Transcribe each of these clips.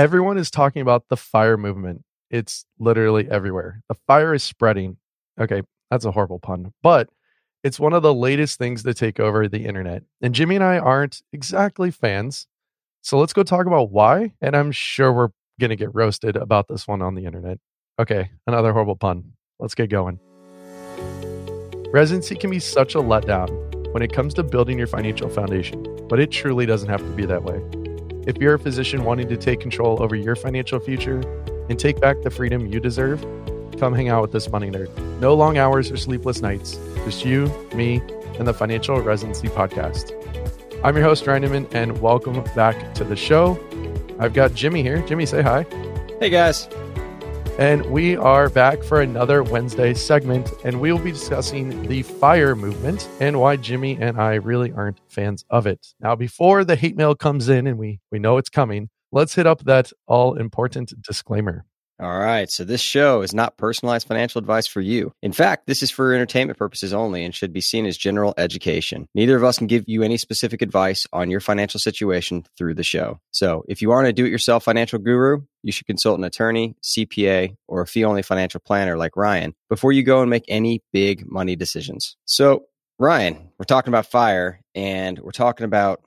Everyone is talking about the fire movement. It's literally everywhere. The fire is spreading. Okay, that's a horrible pun, but it's one of the latest things to take over the internet. And Jimmy and I aren't exactly fans. So let's go talk about why. And I'm sure we're going to get roasted about this one on the internet. Okay, another horrible pun. Let's get going. Residency can be such a letdown when it comes to building your financial foundation, but it truly doesn't have to be that way. If you're a physician wanting to take control over your financial future and take back the freedom you deserve, come hang out with this money nerd. No long hours or sleepless nights, just you, me, and the Financial Residency Podcast. I'm your host, Ryan Inman, and welcome back to the show. I've got Jimmy here. Jimmy, say hi. Hey, guys. And we are back for another Wednesday segment, and we will be discussing the FIRE movement and why Jimmy and I really aren't fans of it. Now, before the hate mail comes in and we, we know it's coming, let's hit up that all important disclaimer. All right. So this show is not personalized financial advice for you. In fact, this is for entertainment purposes only and should be seen as general education. Neither of us can give you any specific advice on your financial situation through the show. So if you aren't a do it yourself financial guru, you should consult an attorney, CPA, or a fee only financial planner like Ryan before you go and make any big money decisions. So, Ryan, we're talking about fire and we're talking about,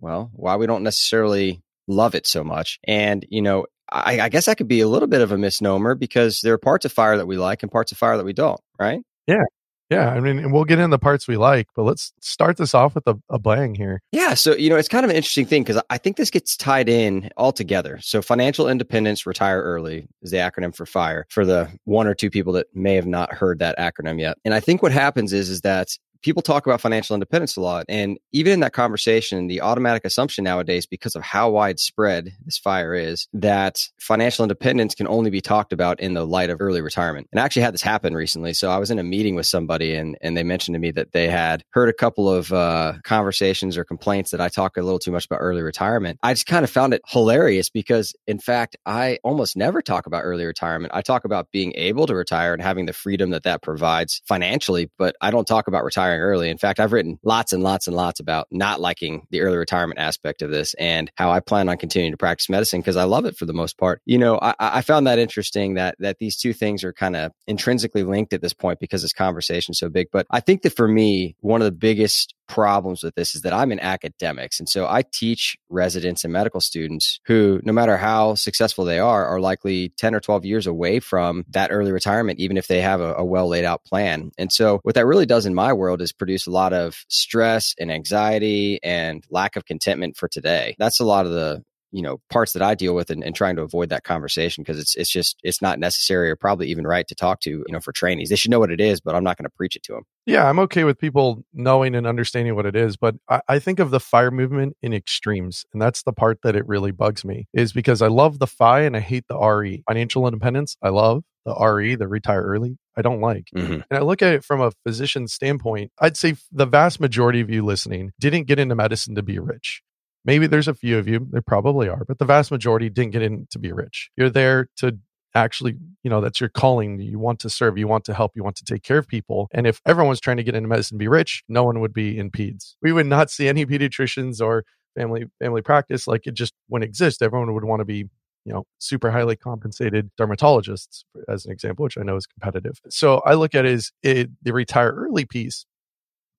well, why we don't necessarily love it so much. And, you know, I, I, guess that could be a little bit of a misnomer because there are parts of fire that we like and parts of fire that we don't, right? Yeah. Yeah. I mean, we'll get in the parts we like, but let's start this off with a, a bang here. Yeah. So, you know, it's kind of an interesting thing because I think this gets tied in all together. So, financial independence, retire early is the acronym for FIRE for the one or two people that may have not heard that acronym yet. And I think what happens is, is that people talk about financial independence a lot. And even in that conversation, the automatic assumption nowadays, because of how widespread this fire is, that financial independence can only be talked about in the light of early retirement. And I actually had this happen recently. So I was in a meeting with somebody and, and they mentioned to me that they had heard a couple of uh, conversations or complaints that I talk a little too much about early retirement. I just kind of found it hilarious because, in fact, I almost never talk about early retirement. I talk about being able to retire and having the freedom that that provides financially, but I don't talk about retiring retiring early. In fact, I've written lots and lots and lots about not liking the early retirement aspect of this and how I plan on continuing to practice medicine because I love it for the most part. You know, I, I found that interesting that that these two things are kind of intrinsically linked at this point because this conversation is so big. But I think that for me, one of the biggest problems with this is that I'm in academics. And so I teach residents and medical students who, no matter how successful they are, are likely 10 or 12 years away from that early retirement, even if they have a, a well laid out plan. And so what that really does in my world is produce a lot of stress and anxiety and lack of contentment for today. That's a lot of the you know parts that I deal with and, and trying to avoid that conversation because it's it's just it's not necessary or probably even right to talk to you know for trainees. They should know what it is, but I'm not going to preach it to them. Yeah, I'm okay with people knowing and understanding what it is, but I, I think of the fire movement in extremes, and that's the part that it really bugs me. Is because I love the FI and I hate the RE. Financial independence, I love the RE, the retire early. I don't like. Mm-hmm. And I look at it from a physician standpoint. I'd say the vast majority of you listening didn't get into medicine to be rich. Maybe there's a few of you, there probably are, but the vast majority didn't get in to be rich. You're there to actually, you know, that's your calling. You want to serve, you want to help, you want to take care of people. And if everyone's trying to get into medicine be rich, no one would be in peds. We would not see any pediatricians or family family practice like it just wouldn't exist. Everyone would want to be you know super highly compensated dermatologists as an example which i know is competitive so i look at it as it, the retire early piece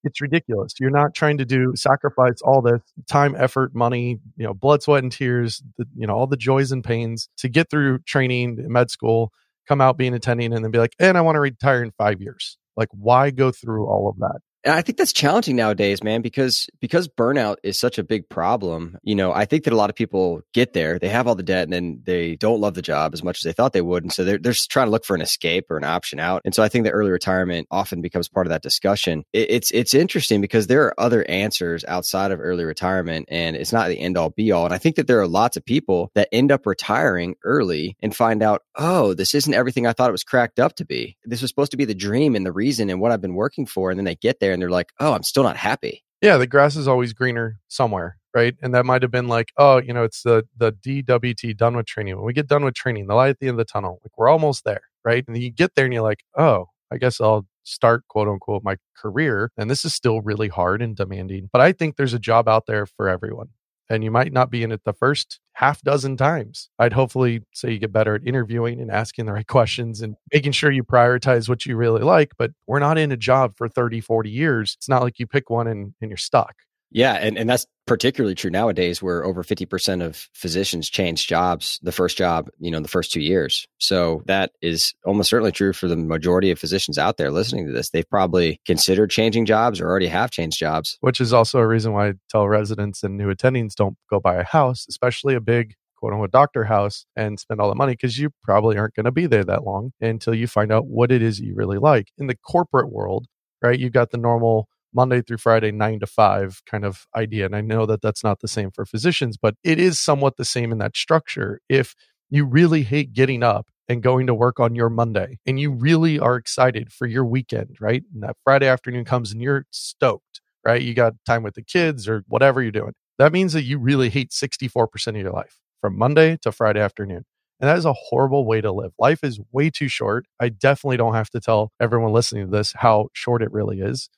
it's ridiculous. You're not trying to do sacrifice all the time, effort, money, you know, blood, sweat, and tears, the, you know, all the joys and pains to get through training, med school, come out being attending, and then be like, and I want to retire in five years. Like, why go through all of that? And I think that's challenging nowadays, man, because because burnout is such a big problem. You know, I think that a lot of people get there, they have all the debt, and then they don't love the job as much as they thought they would, and so they're they're just trying to look for an escape or an option out. And so I think that early retirement often becomes part of that discussion. It, it's it's interesting because there are other answers outside of early retirement, and it's not the end all be all. And I think that there are lots of people that end up retiring early and find out, oh, this isn't everything I thought it was cracked up to be. This was supposed to be the dream and the reason and what I've been working for, and then they get there and they're like, oh, I'm still not happy. Yeah, the grass is always greener somewhere, right? And that might have been like, oh, you know, it's the the DWT done with training. When we get done with training, the light at the end of the tunnel, like we're almost there, right? And you get there and you're like, oh, I guess I'll start quote unquote my career. And this is still really hard and demanding. But I think there's a job out there for everyone. And you might not be in it the first half dozen times. I'd hopefully say you get better at interviewing and asking the right questions and making sure you prioritize what you really like. But we're not in a job for 30, 40 years. It's not like you pick one and, and you're stuck. Yeah, and, and that's particularly true nowadays where over 50% of physicians change jobs the first job you know in the first two years. So that is almost certainly true for the majority of physicians out there listening to this. They've probably considered changing jobs or already have changed jobs. Which is also a reason why i tell residents and new attendings don't go buy a house especially a big quote unquote doctor house and spend all the money because you probably aren't going to be there that long until you find out what it is you really like. In the corporate world right you've got the normal Monday through Friday, nine to five kind of idea. And I know that that's not the same for physicians, but it is somewhat the same in that structure. If you really hate getting up and going to work on your Monday and you really are excited for your weekend, right? And that Friday afternoon comes and you're stoked, right? You got time with the kids or whatever you're doing. That means that you really hate 64% of your life from Monday to Friday afternoon. And that is a horrible way to live. Life is way too short. I definitely don't have to tell everyone listening to this how short it really is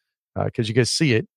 because uh, you guys see it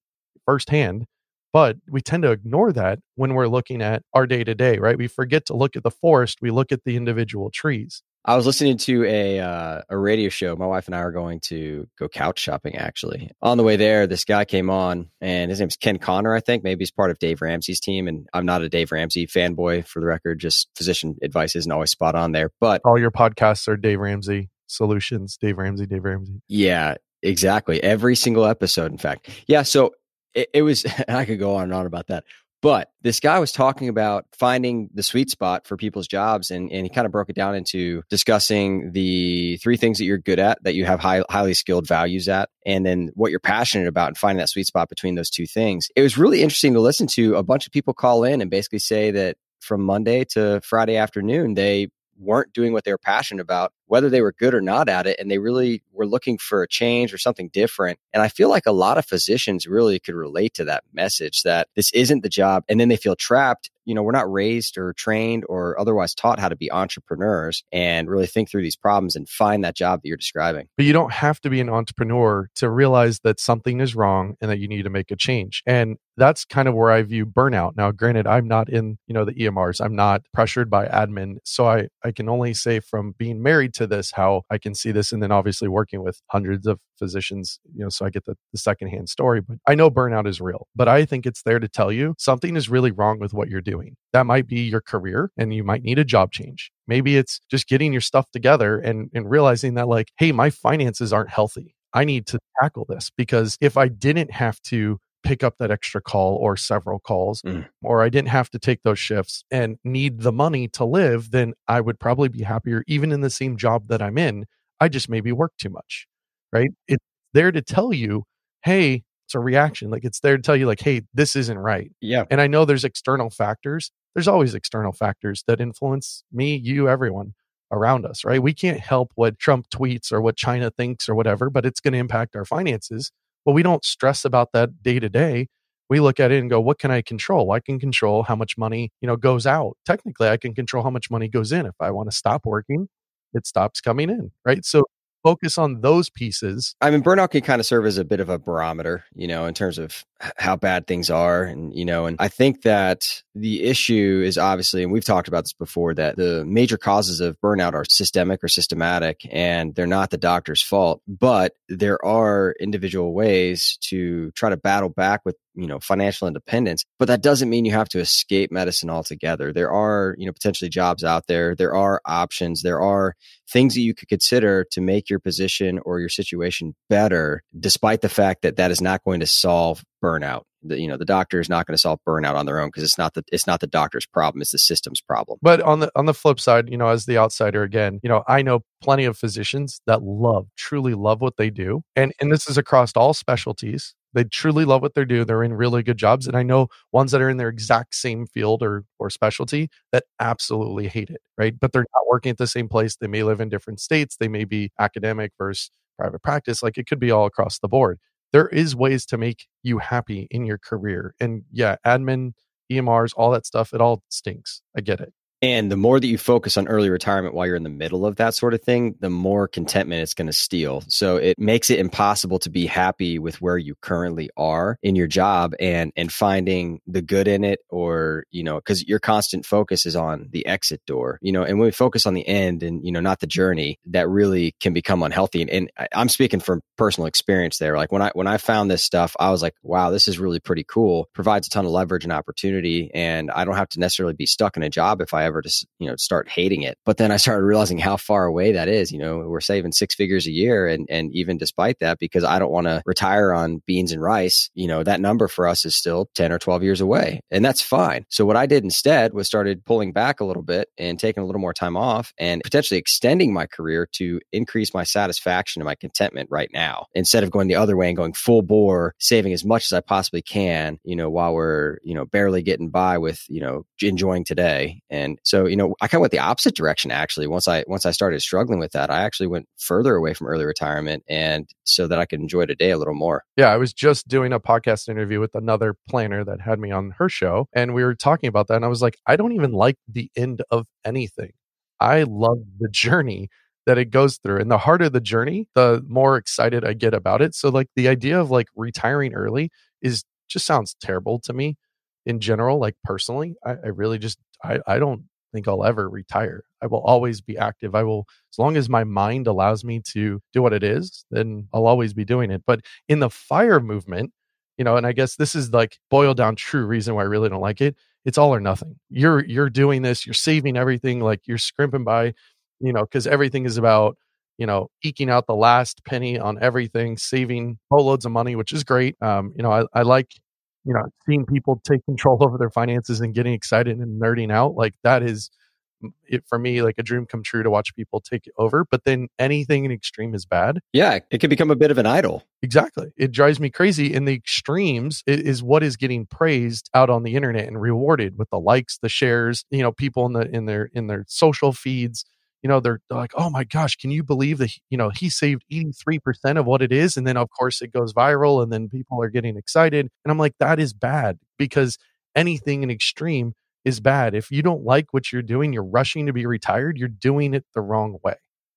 firsthand. But we tend to ignore that when we're looking at our day to day, right? We forget to look at the forest, we look at the individual trees. I was listening to a uh, a radio show. My wife and I are going to go couch shopping. Actually, on the way there, this guy came on, and his name's Ken Coleman. I think maybe he's part of Dave Ramsey's team. And I'm not a Dave Ramsey fanboy, for the record. Just physician advice isn't always spot on there. But all your podcasts are Dave Ramsey solutions. Dave Ramsey. Dave Ramsey. Yeah, Exactly. Every single episode, in fact. Yeah. So it, it was, I could go on and on about that. But this guy was talking about finding the sweet spot for people's jobs, and, and he kind of broke it down into discussing the three things that you're good at, that you have high, highly skilled values at, and then what you're passionate about, and finding that sweet spot between those two things. It was really interesting to listen to a bunch of people call in and basically say that from Monday to Friday afternoon, they weren't doing what they were passionate about, whether they were good or not at it. And they really were looking for a change or something different. And I feel like a lot of physicians really could relate to that message that this isn't the job. And then they feel trapped. You know, we're not raised or trained or otherwise taught how to be entrepreneurs and really think through these problems and find that job that you're describing. But you don't have to be an entrepreneur to realize that something is wrong and that you need to make a change. And that's kind of where I view burnout. Now, granted, I'm not in, you know, the EMRs. I'm not pressured by admin. So I, I can only say from being married to this how I can see this and then obviously working with hundreds of physicians, you know, so I get the, the secondhand story. But I know burnout is real, but I think it's there to tell you something is really wrong with what you're doing. That might be your career and you might need a job change. Maybe it's just getting your stuff together and, and realizing that, like, hey, my finances aren't healthy. I need to tackle this because if I didn't have to pick up that extra call or several calls, mm. or I didn't have to take those shifts and need the money to live, then I would probably be happier even in the same job that I'm in. I just maybe work too much, right? It's there to tell you, hey, it's a reaction. Like it's there to tell you, like, hey, this isn't right. Yeah. And I know there's external factors. There's always external factors that influence me, you, everyone around us, right? We can't help what Trump tweets or what China thinks or whatever, but it's going to impact our finances. Well, we don't stress about that day to day. We look at it and go, what can I control? I can control how much money, you know, goes out. Technically, I can control how much money goes in. If I want to stop working, it stops coming in, right? So focus on those pieces. I mean, burnout can kind of serve as a bit of a barometer, you know, in terms of how bad things are. And, you know, and I think that the issue is obviously, and we've talked about this before, that the major causes of burnout are systemic or systematic, and they're not the doctor's fault. But there are individual ways to try to battle back with you know financial independence but that doesn't mean you have to escape medicine altogether there are you know potentially jobs out there there are options there are things that you could consider to make your position or your situation better despite the fact that that is not going to solve burnout. The, you know, the doctor is not going to solve burnout on their own because it's not the it's not the doctor's problem; it's the system's problem. But on the on the flip side, you know, as the outsider again, you know, I know plenty of physicians that love, truly love what they do, and and this is across all specialties. They truly love what they do. They're in really good jobs, and I know ones that are in their exact same field or or specialty that absolutely hate it. Right, but they're not working at the same place. They may live in different states. They may be academic versus private practice. Like it could be all across the board there is ways to make you happy in your career. And yeah, admin, EMRs, all that stuff, it all stinks. I get it. And the more that you focus on early retirement while you're in the middle of that sort of thing, the more contentment it's going to steal. So it makes it impossible to be happy with where you currently are in your job and and finding the good in it or, you know, cuz your constant focus is on the exit door. You know, and when we focus on the end and, you know, not the journey, that really can become unhealthy. And, and I'm speaking from personal experience there. Like when I when I found this stuff, I was like, wow, this is really pretty cool. Provides a ton of leverage and opportunity and I don't have to necessarily be stuck in a job if I ever just you know start hating it. But then i started realizing how far away that is you know we're saving six figures a year. And and even despite that because i don't want to retire on beans and rice you know that number for us is still 10 or 12 years away. And that's fine. So what i did instead was started pulling back a little bit and taking a little more time off and potentially extending my career to increase my satisfaction and my contentment right now instead of going the other way and going full bore saving as much as i possibly can you know while we're you know barely getting by with you know enjoying today and so you know, I kind of went the opposite direction actually. Once I once I started struggling with that, I actually went further away from early retirement and so that I could enjoy today a little more. Yeah, I was just doing a podcast interview with another planner that had me on her show and we were talking about that and I was like, I don't even like the end of anything. I love the journey that it goes through. And the harder the journey, the more excited I get about it. So like the idea of like retiring early is just sounds terrible to me in general, like personally. I, I really just I, I don't think I'll ever retire. I will always be active. I will, as long as my mind allows me to do what it is, then I'll always be doing it. But in the fire movement, you know, and I guess this is like boiled down true reason why I really don't like it. It's all or nothing. You're you're doing this. You're saving everything. Like you're scrimping by, you know, because everything is about you know eking out the last penny on everything, saving boatloads of money, which is great. Um, you know, I, I like you know, seeing people take control over their finances and getting excited and nerding out, like that is it for me like a dream come true to watch people take it over. But then anything in extreme is bad. Yeah, it can become a bit of an idol. Exactly. It drives me crazy. In the extremes is what is getting praised out on the internet and rewarded with the likes, the shares, you know, people in the in their in their social feeds you know they're, like oh my gosh can you believe that you know he saved 83% of what it is? And then of course it goes viral and then people are getting excited and i'm like that is bad because anything in extreme is bad. If you don't like what you're doing you're rushing to be retired you're doing it the wrong way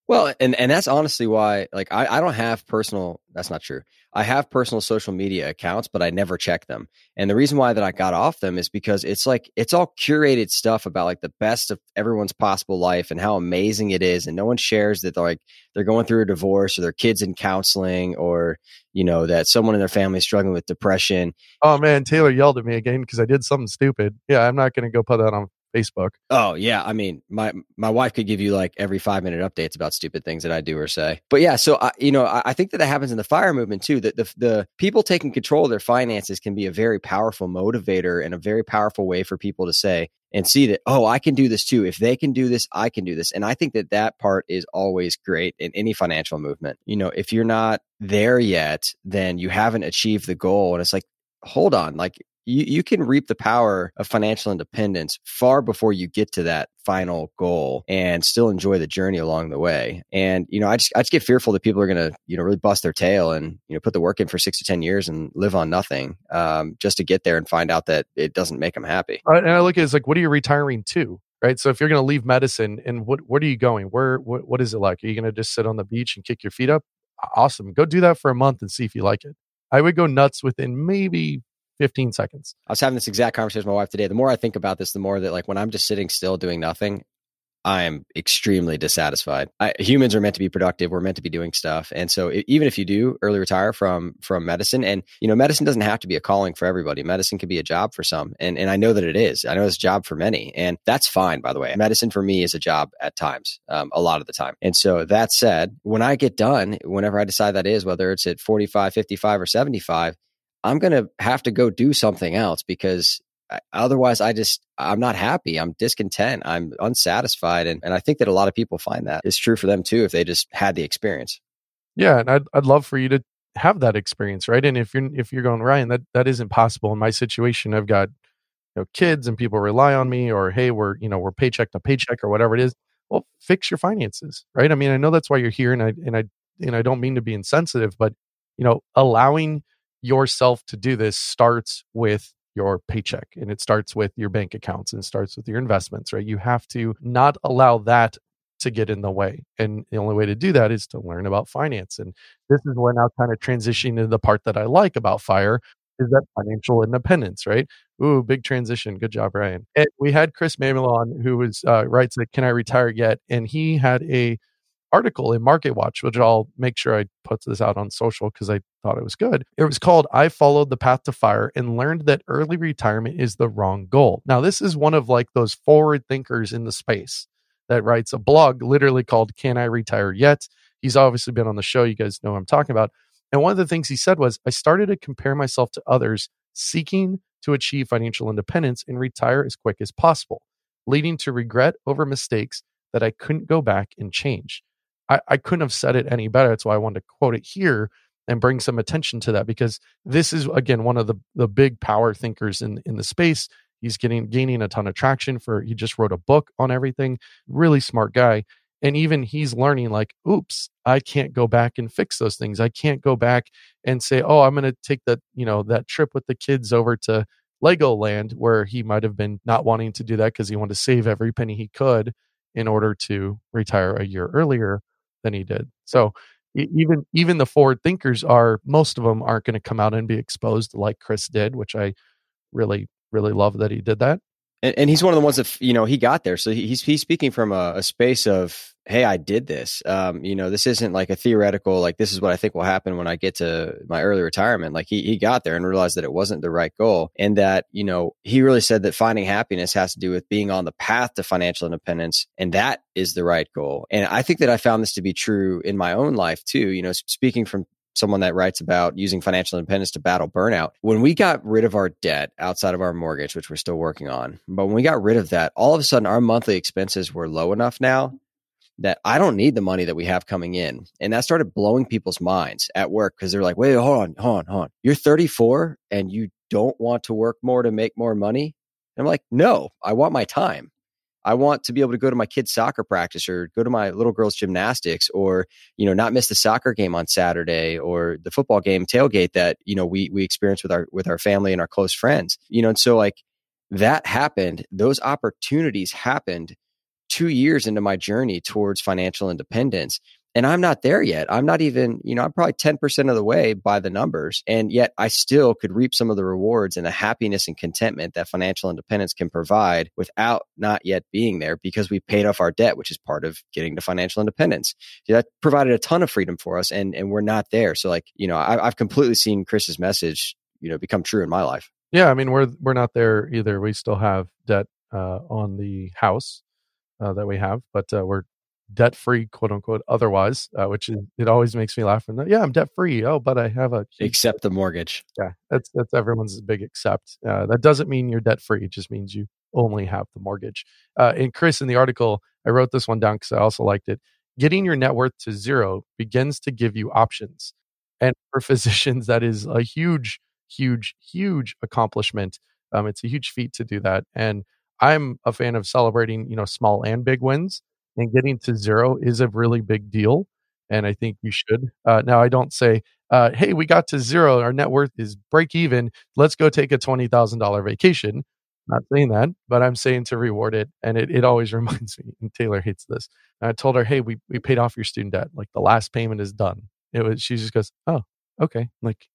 well, and, and that's honestly why, like, I, I don't have personal, that's not true. I have personal social media accounts, but I never check them. And the reason why that I got off them is because it's like, it's all curated stuff about like the best of everyone's possible life and how amazing it is. And no one shares that they're like, they're going through a divorce or their kids in counseling or, you know, that someone in their family is struggling with depression. Oh man, Taylor yelled at me again because I did something stupid. Yeah, I'm not going to go put that on Facebook. Oh yeah, I mean, my my wife could give you like every five minute updates about stupid things that I do or say. But yeah, so I, you know, I, I think that that happens in the fire movement too. That the the people taking control of their finances can be a very powerful motivator and a very powerful way for people to say and see that oh, I can do this too. If they can do this, I can do this. And I think that that part is always great in any financial movement. You know, if you're not there yet, then you haven't achieved the goal, and it's like hold on like you, you can reap the power of financial independence far before you get to that final goal and still enjoy the journey along the way. And, you know, I just, I just get fearful that people are going to, you know, really bust their tail and, you know, put the work in for six to 10 years and live on nothing um, just to get there and find out that it doesn't make them happy. Uh, and I look at it as like, what are you retiring to? Right. So if you're going to leave medicine and what, what are you going? Where, what, what is it like? Are you going to just sit on the beach and kick your feet up? Awesome. Go do that for a month and see if you like it. I would go nuts within maybe 15 seconds. I was having this exact conversation with my wife today. The more I think about this, the more that like when I'm just sitting still doing nothing, I am extremely dissatisfied. I, humans are meant to be productive. We're meant to be doing stuff. And so it, even if you do early retire from from medicine and you know medicine doesn't have to be a calling for everybody. Medicine can be a job for some. And and I know that it is. I know it's a job for many. And that's fine by the way. Medicine for me is a job at times. Um, a lot of the time. And so that said, when I get done, whenever I decide that is whether it's at 45, 55 or 75, I'm going to have to go do something else because uh, otherwise I just, I'm not happy. I'm discontent. I'm unsatisfied. And, and I think that a lot of people find that it's true for them too if they just had the experience. Yeah. And I'd, I'd love for you to have that experience. Right. And if you're, if you're going, Ryan, that, that isn't possible in my situation. I've got, you know, kids and people rely on me or, Hey, we're, you know, we're paycheck to paycheck or whatever it is. Well, fix your finances. Right. I mean, I know that's why you're here and I, and I, and I don't mean to be insensitive, but, you know, allowing yourself to do this starts with your paycheck and it starts with your bank accounts and starts with your investments, right? You have to not allow that to get in the way. And the only way to do that is to learn about finance. And this is where now kind of transitioning to the part that I like about FIRE is that financial independence, right? Ooh, big transition. Good job, Ryan. And we had Chris Mamula on who was uh, writes that Can I Retire Yet? And he had a article in Market Watch, which I'll make sure I put this out on social because I thought it was good. It was called I Followed the Path to Fire and Learned That Early Retirement is the Wrong Goal. Now, this is one of like those forward thinkers in the space that writes a blog literally called Can I Retire Yet? He's obviously been on the show. You guys know what I'm talking about. And one of the things he said was, I started to compare myself to others seeking to achieve financial independence and retire as quick as possible, leading to regret over mistakes that I couldn't go back and change. I, I couldn't have said it any better. That's why I wanted to quote it here and bring some attention to that because this is again one of the the big power thinkers in in the space He's getting gaining a ton of traction for he just wrote a book on everything. Really smart guy. And even he's learning like, oops, I can't go back and fix those things. I can't go back and say, oh, I'm going to take that, you know, that trip with the kids over to Legoland where he might have been not wanting to do that because he wanted to save every penny he could in order to retire a year earlier than he did. So even even the forward thinkers are most of them aren't going to come out and be exposed like Chris did, which I really really love that he did that. And, and he's one of the ones that you know he got there. So he's he's speaking from a, a space of hey, I did this. Um, you know, this isn't like a theoretical like this is what I think will happen when I get to my early retirement. Like he he got there and realized that it wasn't the right goal, and that you know he really said that finding happiness has to do with being on the path to financial independence, and that is the right goal. And I think that I found this to be true in my own life too. You know, speaking from someone that writes about using financial independence to battle burnout. When we got rid of our debt outside of our mortgage, which we're still working on, but when we got rid of that, all of a sudden our monthly expenses were low enough now that I don't need the money that we have coming in. And that started blowing people's minds at work because they're like, wait, hold on, hold on, hold on. You're 34 and you don't want to work more to make more money? And I'm like, no, I want my time. I want to be able to go to my kid's soccer practice or go to my little girl's gymnastics or, you know, not miss the soccer game on Saturday or the football game tailgate that, you know, we, we experience with our, with our family and our close friends, you know, and so like that happened. Those opportunities happened two years into my journey towards financial independence and I'm not there yet. I'm not even, you know, I'm probably 10% of the way by the numbers. And yet I still could reap some of the rewards and the happiness and contentment that financial independence can provide without not yet being there because we paid off our debt, which is part of getting to financial independence. That provided a ton of freedom for us and, and we're not there. So like, you know, I, I've completely seen Chris's message, you know, become true in my life. Yeah. I mean, we're, we're not there either. We still have debt uh, on the house that we have, but uh, we're debt free, quote unquote, otherwise, uh, which is, it always makes me laugh. And yeah, I'm debt free. Oh, but I have a except the mortgage. Yeah, that's that's everyone's big accept. Uh, that doesn't mean you're debt free. It just means you only have the mortgage. Uh, and Chris, in the article, I wrote this one down because I also liked it. Getting your net worth to zero begins to give you options, and for physicians, that is a huge, huge, huge accomplishment. Um, it's a huge feat to do that, and I'm a fan of celebrating, you know, small and big wins and getting to zero is a really big deal. And I think you should. Uh, now, I don't say, uh, hey, we got to zero. Our net worth is break even. Let's go take a $20,000 vacation. Not saying that, but I'm saying to reward it. And it, it always reminds me, and Taylor hates this. And I told her, hey, we, we paid off your student debt. Like the last payment is done. It was, she just goes, oh, okay. Like,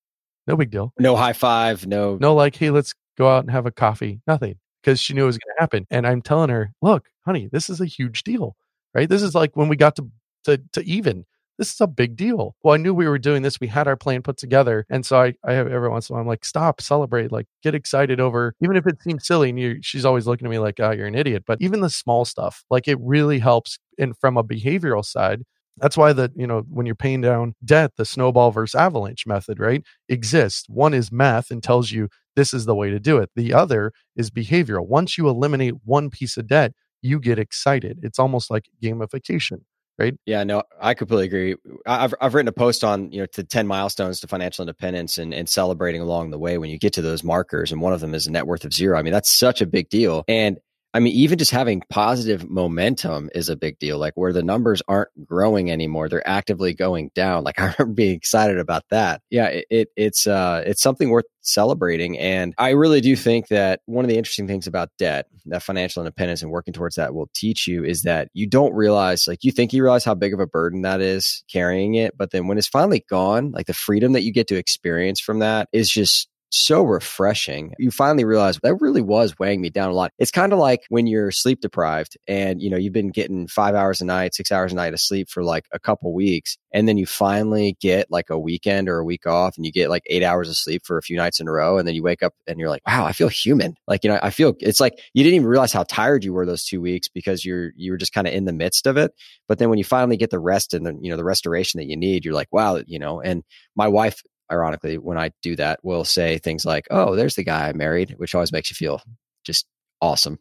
no big deal. No high five. No, no, like, hey, let's go out and have a coffee. Nothing because she knew it was going to happen. And I'm telling her, look, honey, this is a huge deal right? This is like when we got to, to, to even. This is a big deal. Well, I knew we were doing this. We had our plan put together. And so I, I have every once in a while, I'm like, stop, celebrate, like get excited over, even if it seems silly. And you, she's always looking at me like, oh, you're an idiot. But even the small stuff, like it really helps. And from a behavioral side, that's why the you know when you're paying down debt, the snowball versus avalanche method, right, exists. One is math and tells you this is the way to do it. The other is behavioral. Once you eliminate one piece of debt, you get excited. It's almost like gamification, right? Yeah, no, I completely agree. I've I've written a post on you know to ten milestones to financial independence and and celebrating along the way when you get to those markers, and one of them is a net worth of zero. I mean, that's such a big deal, and I mean, even just having positive momentum is a big deal. Like where the numbers aren't growing anymore, they're actively going down. Like I remember being excited about that. Yeah, it, it it's uh it's something worth celebrating. And I really do think that one of the interesting things about debt, that financial independence and working towards that will teach you is that you don't realize, like you think you realize how big of a burden that is carrying it. But then when it's finally gone, like the freedom that you get to experience from that is just so refreshing. You finally realize that really was weighing me down a lot. It's kind of like when you're sleep deprived and you know you've been getting 5 hours a night, 6 hours a night of sleep for like a couple weeks and then you finally get like a weekend or a week off and you get like 8 hours of sleep for a few nights in a row and then you wake up and you're like, "Wow, I feel human." Like, you know, I feel it's like you didn't even realize how tired you were those 2 weeks because you're you were just kind of in the midst of it. But then when you finally get the rest and the you know the restoration that you need, you're like, "Wow, you know." And my wife ironically, when I do that, will say things like, "Oh, there's the guy I married," which always makes you feel just awesome.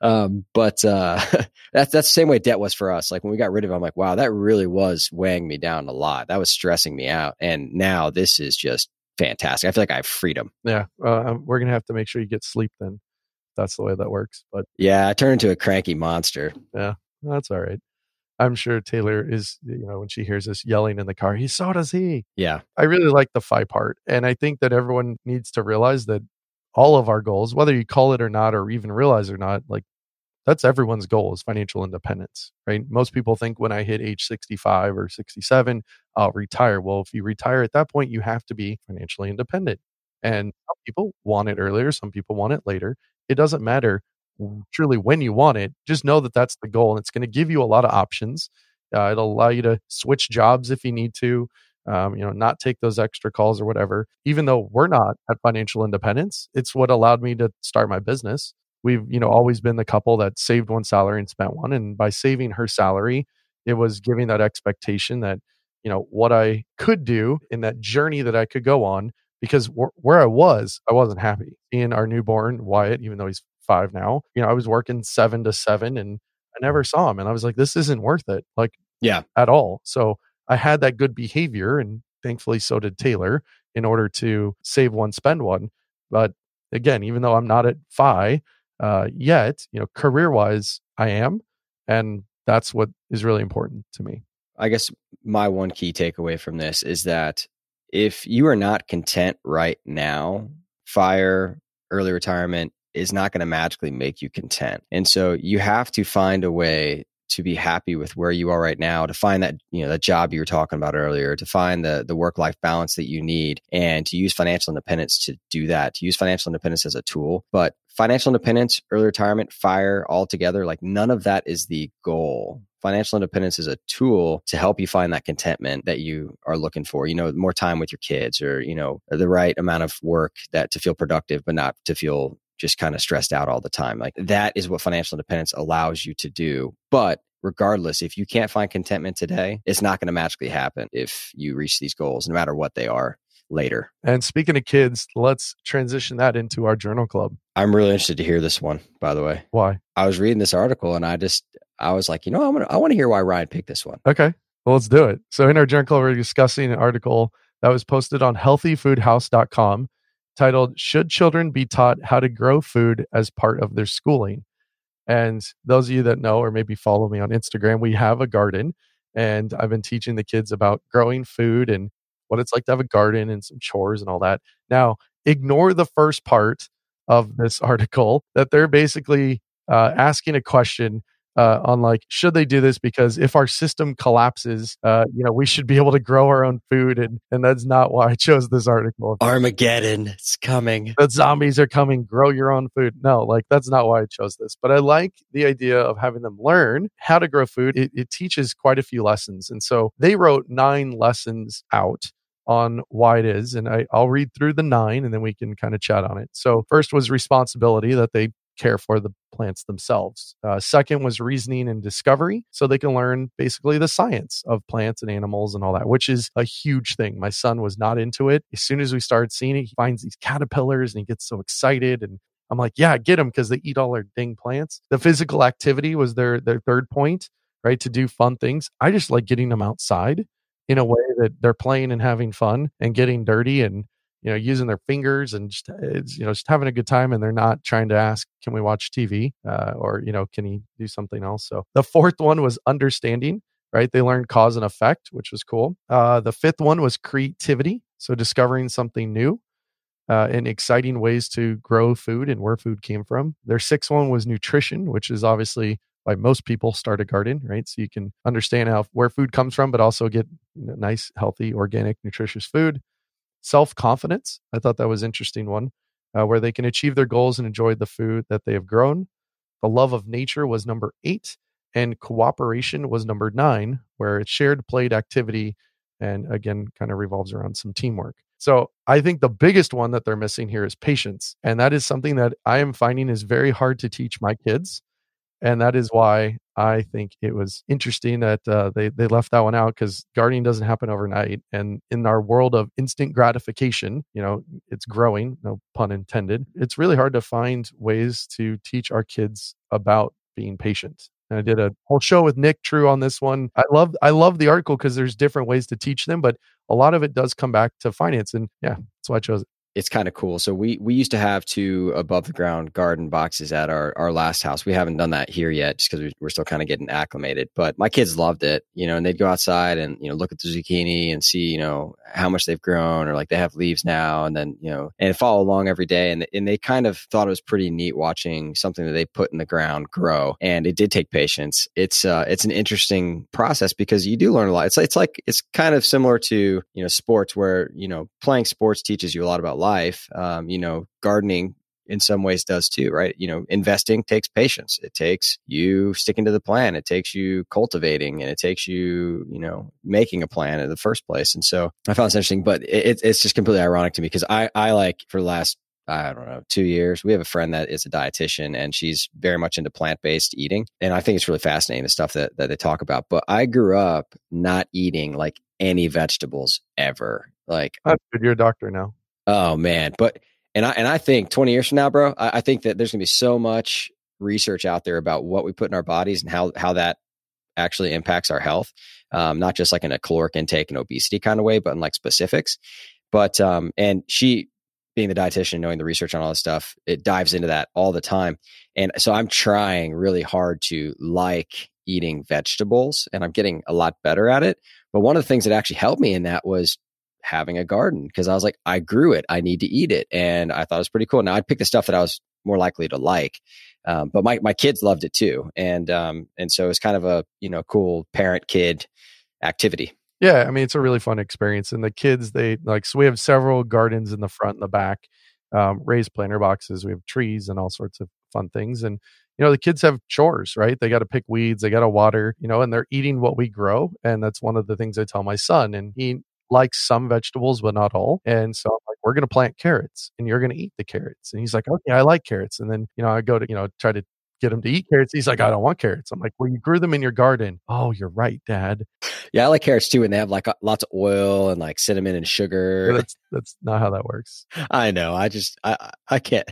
Um, but uh, that's that's the same way debt was for us. Like when we got rid of it, I'm like, wow, that really was weighing me down a lot. That was stressing me out, and now this is just fantastic. I feel like I have freedom. Yeah, uh, um, we're gonna have to make sure you get sleep then. That's the way that works. But yeah, I turn into a cranky monster. Yeah, that's all right. I'm sure Taylor is, you know, when she hears us yelling in the car, he so does he. Yeah. I really like the FI part. And I think that everyone needs to realize that all of our goals, whether you call it or not, or even realize or not, like that's everyone's goal is financial independence, right? Most people think when I hit age 65 or 67, I'll retire. Well, if you retire at that point, you have to be financially independent. And some people want it earlier, some people want it later. It doesn't matter truly when you want it, just know that that's the goal. And it's going to give you a lot of options. Uh, it'll allow you to switch jobs if you need to, um, you know, not take those extra calls or whatever. Even though we're not at financial independence, it's what allowed me to start my business. We've, you know, always been the couple that saved one salary and spent one. And by saving her salary, it was giving that expectation that, you know, what I could do in that journey that I could go on because wh- where I was, I wasn't happy. In our newborn Wyatt, even though he's five now. You know, I was working seven to seven and I never saw him. And I was like, this isn't worth it. Like, yeah, at all. So I had that good behavior. And thankfully, so did Taylor in order to save one, spend one. But again, even though I'm not at FI uh, yet, you know, career wise, I am. And that's what is really important to me. I guess my one key takeaway from this is that if you are not content right now, fire, early retirement, is not going to magically make you content. And so you have to find a way to be happy with where you are right now, to find that, you know, that job you were talking about earlier, to find the the work life balance that you need and to use financial independence to do that, to use financial independence as a tool. But financial independence, early retirement, fire all together, like none of that is the goal. Financial independence is a tool to help you find that contentment that you are looking for. You know, more time with your kids or, you know, the right amount of work that to feel productive, but not to feel just kind of stressed out all the time. Like that is what financial independence allows you to do. But regardless, if you can't find contentment today, it's not going to magically happen if you reach these goals, no matter what they are later. And speaking of kids, let's transition that into our journal club. I'm really interested to hear this one, by the way. Why? I was reading this article and I just, I was like, you know, I'm gonna, I want to hear why Ryan picked this one. Okay. Well, let's do it. So in our journal club, we're discussing an article that was posted on healthyfoodhouse.com titled Should Children Be Taught How to Grow Food as Part of Their Schooling? And those of you that know or maybe follow me on Instagram, we have a garden and I've been teaching the kids about growing food and what it's like to have a garden and some chores and all that. Now, ignore the first part of this article that they're basically uh, asking a question uh, on like should they do this? Because if our system collapses uh, you know we should be able to grow our own food and and that's not why i chose this article. Armageddon it's coming. The zombies are coming grow your own food. No like that's not why i chose this. But i like the idea of having them learn how to grow food. It, it teaches quite a few lessons and so they wrote nine lessons out on why it is. And I, will read through the nine and then we can kind of chat on it. So, first was responsibility that they care for the plants themselves. Uh, second was reasoning and discovery. So they can learn basically the science of plants and animals and all that, which is a huge thing. My son was not into it. As soon as we started seeing it, he finds these caterpillars and he gets so excited. And I'm like, yeah, get them because they eat all our dang plants. The physical activity was their, their third point, right? To do fun things. I just like getting them outside in a way that they're playing and having fun and getting dirty and you know, using their fingers and just, you know, just having a good time. And they're not trying to ask, can we watch TV? Uh, or, you know, can he do something else? So the fourth one was understanding, right? They learned cause and effect, which was cool. Uh, the fifth one was creativity. So discovering something new. Uh, and exciting ways to grow food and where food came from. Their sixth one was nutrition, which is obviously why most people start a garden, right? So you can understand how where food comes from, but also get nice, healthy, organic, nutritious food self confidence. I thought that was interesting one, uh, where they can achieve their goals and enjoy the food that they have grown. The love of nature was number eight, and cooperation was number nine, where it's shared played activity and again kind of revolves around some teamwork. So I think the biggest one that they're missing here is patience. And that is something that I am finding is very hard to teach my kids. And that is why I think it was interesting that uh, they they left that one out because gardening doesn't happen overnight, and in our world of instant gratification, you know, it's growing. No pun intended. It's really hard to find ways to teach our kids about being patient. And I did a whole show with Nick True on this one. I love I love the article because there's different ways to teach them, but a lot of it does come back to finance, and yeah, that's why I chose it it's kind of cool. So we we used to have two above the ground garden boxes at our our last house. We haven't done that here yet, just because we're still kind of getting acclimated. But my kids loved it, you know, and they'd go outside and you know look at the zucchini and see you know how much they've grown or like they have leaves now, and then you know and follow along every day. And and they kind of thought it was pretty neat watching something that they put in the ground grow. And it did take patience. It's uh it's an interesting process because you do learn a lot. It's it's like it's kind of similar to you know sports where you know playing sports teaches you a lot about life. Life, um, you know, gardening in some ways does too, right? You know, investing takes patience. It takes you sticking to the plan. It takes you cultivating and it takes you, you know, making a plan in the first place. And so I found this interesting, but it, it's just completely ironic to me because I, I like for the last, I don't know, two years, we have a friend that is a dietitian and she's very much into plant based eating. And I think it's really fascinating the stuff that, that they talk about. But I grew up not eating like any vegetables ever. Like. You're a doctor now. Oh man, but and I and I think 20 years from now, bro, I, I think that there's gonna be so much research out there about what we put in our bodies and how how that actually impacts our health. Um, not just like in a caloric intake and obesity kind of way, but in like specifics. But um, and she being the dietitian, knowing the research on all this stuff, it dives into that all the time. And so I'm trying really hard to like eating vegetables and I'm getting a lot better at it. But one of the things that actually helped me in that was having a garden because I was like, I grew it. I need to eat it. And I thought it was pretty cool. Now I'd pick the stuff that I was more likely to like. Um, but my, my kids loved it too. And, um, and so it's kind of a, you know, cool parent kid activity. Yeah. I mean, it's a really fun experience. And the kids, they like, so we have several gardens in the front and the back, um, raised planter boxes. We have trees and all sorts of fun things. And, you know, the kids have chores, right? They got to pick weeds, they got to water, you know, and they're eating what we grow. And that's one of the things I tell my son. And he likes some vegetables, but not all. And so I'm like, we're going to plant carrots and you're going to eat the carrots. And he's like, okay, I like carrots. And then, you know, I go to, you know, try to get him to eat carrots. He's like, I don't want carrots. I'm like, well, you grew them in your garden. Oh, you're right, dad. Yeah, I like carrots too, and they have like lots of oil and like cinnamon and sugar. that's that's not how that works. I know. I just I I can't.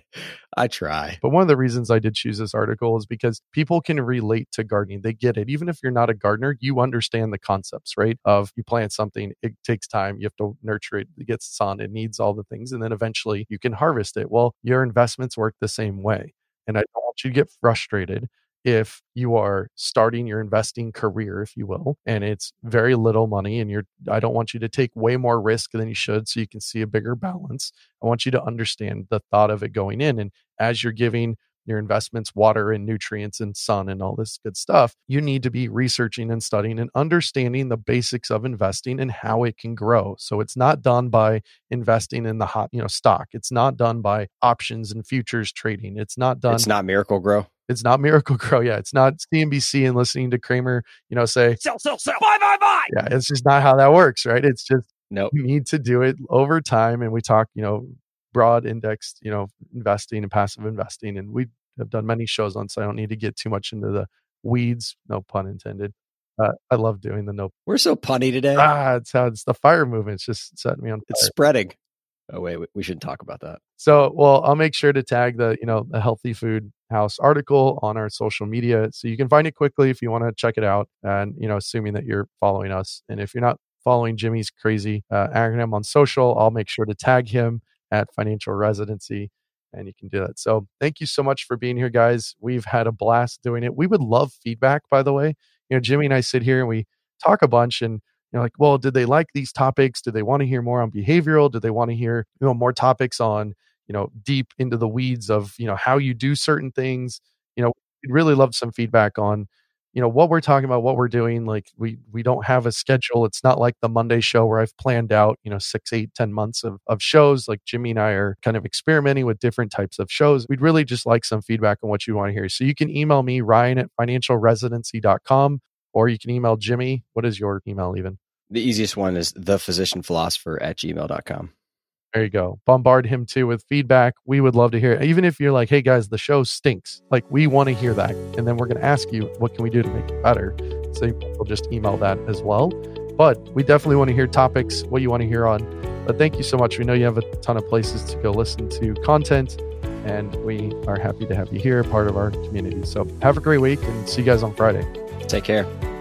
I try. But one of the reasons I did choose this article is because people can relate to gardening. They get it. Even if you're not a gardener, you understand the concepts, right? Of you plant something, it takes time. You have to nurture it. It gets sun. It needs all the things, and then eventually you can harvest it. Well, your investments work the same way. And I don't want you to get frustrated if you are starting your investing career if you will and it's very little money and you're I don't want you to take way more risk than you should so you can see a bigger balance. I want you to understand the thought of it going in and as you're giving your investments, water and nutrients and sun and all this good stuff, you need to be researching and studying and understanding the basics of investing and how it can grow. So it's not done by investing in the hot, you know, stock. It's not done by options and futures trading. It's not done. It's not miracle grow. It's not Miracle Gro. Yeah. It's not CNBC and listening to Cramer, you know, say sell, sell, sell, buy, buy, buy. Yeah. It's just not how that works, right? It's just no, nope. you need to do it over time. And we talk, you know, broad indexed, you know, investing and passive investing. And we have done many shows on, so I don't need to get too much into the weeds. No pun intended. Uh, I love doing the no. We're so punny today. Ah, it's how it's the fire movement. It's just setting me on. Fire. It's spreading. Oh wait, we shouldn't talk about that. So, well, I'll make sure to tag the you know the healthy food house article on our social media, so you can find it quickly if you want to check it out. And you know, assuming that you're following us, and if you're not following Jimmy's crazy uh, acronym on social. I'll make sure to tag him at Financial Residency and you can do that. So thank you so much for being here, guys. We've had a blast doing it. We would love feedback, by the way. You know, Jimmy and I sit here and we talk a bunch and you know, like, well, did they like these topics? Do they want to hear more on behavioral? Do they want to hear, you know, more topics on, you know, deep into the weeds of, you know, how you do certain things? You know, we'd really love some feedback on you know what we're talking about what we're doing like we we don't have a schedule. It's not like the monday show where i've planned out you know six eight ten months of, of shows. Like jimmy and i are kind of experimenting with different types of shows. We'd really just like some feedback on what you want to hear. So you can email me ryan at financialresidency.com or you can email jimmy. What is your email even? The easiest one is the physician philosopher at gmail.com there you go. Bombard him too with feedback. We would love to hear it. Even if you're like, hey guys, the show stinks. Like, we want to hear that. And then we're going to ask you, what can we do to make it better? So we'll just email that as well. But we definitely want to hear topics, what you want to hear on. But thank you so much. We know you have a ton of places to go listen to content, and we are happy to have you here, part of our community. So have a great week and see you guys on Friday. Take care.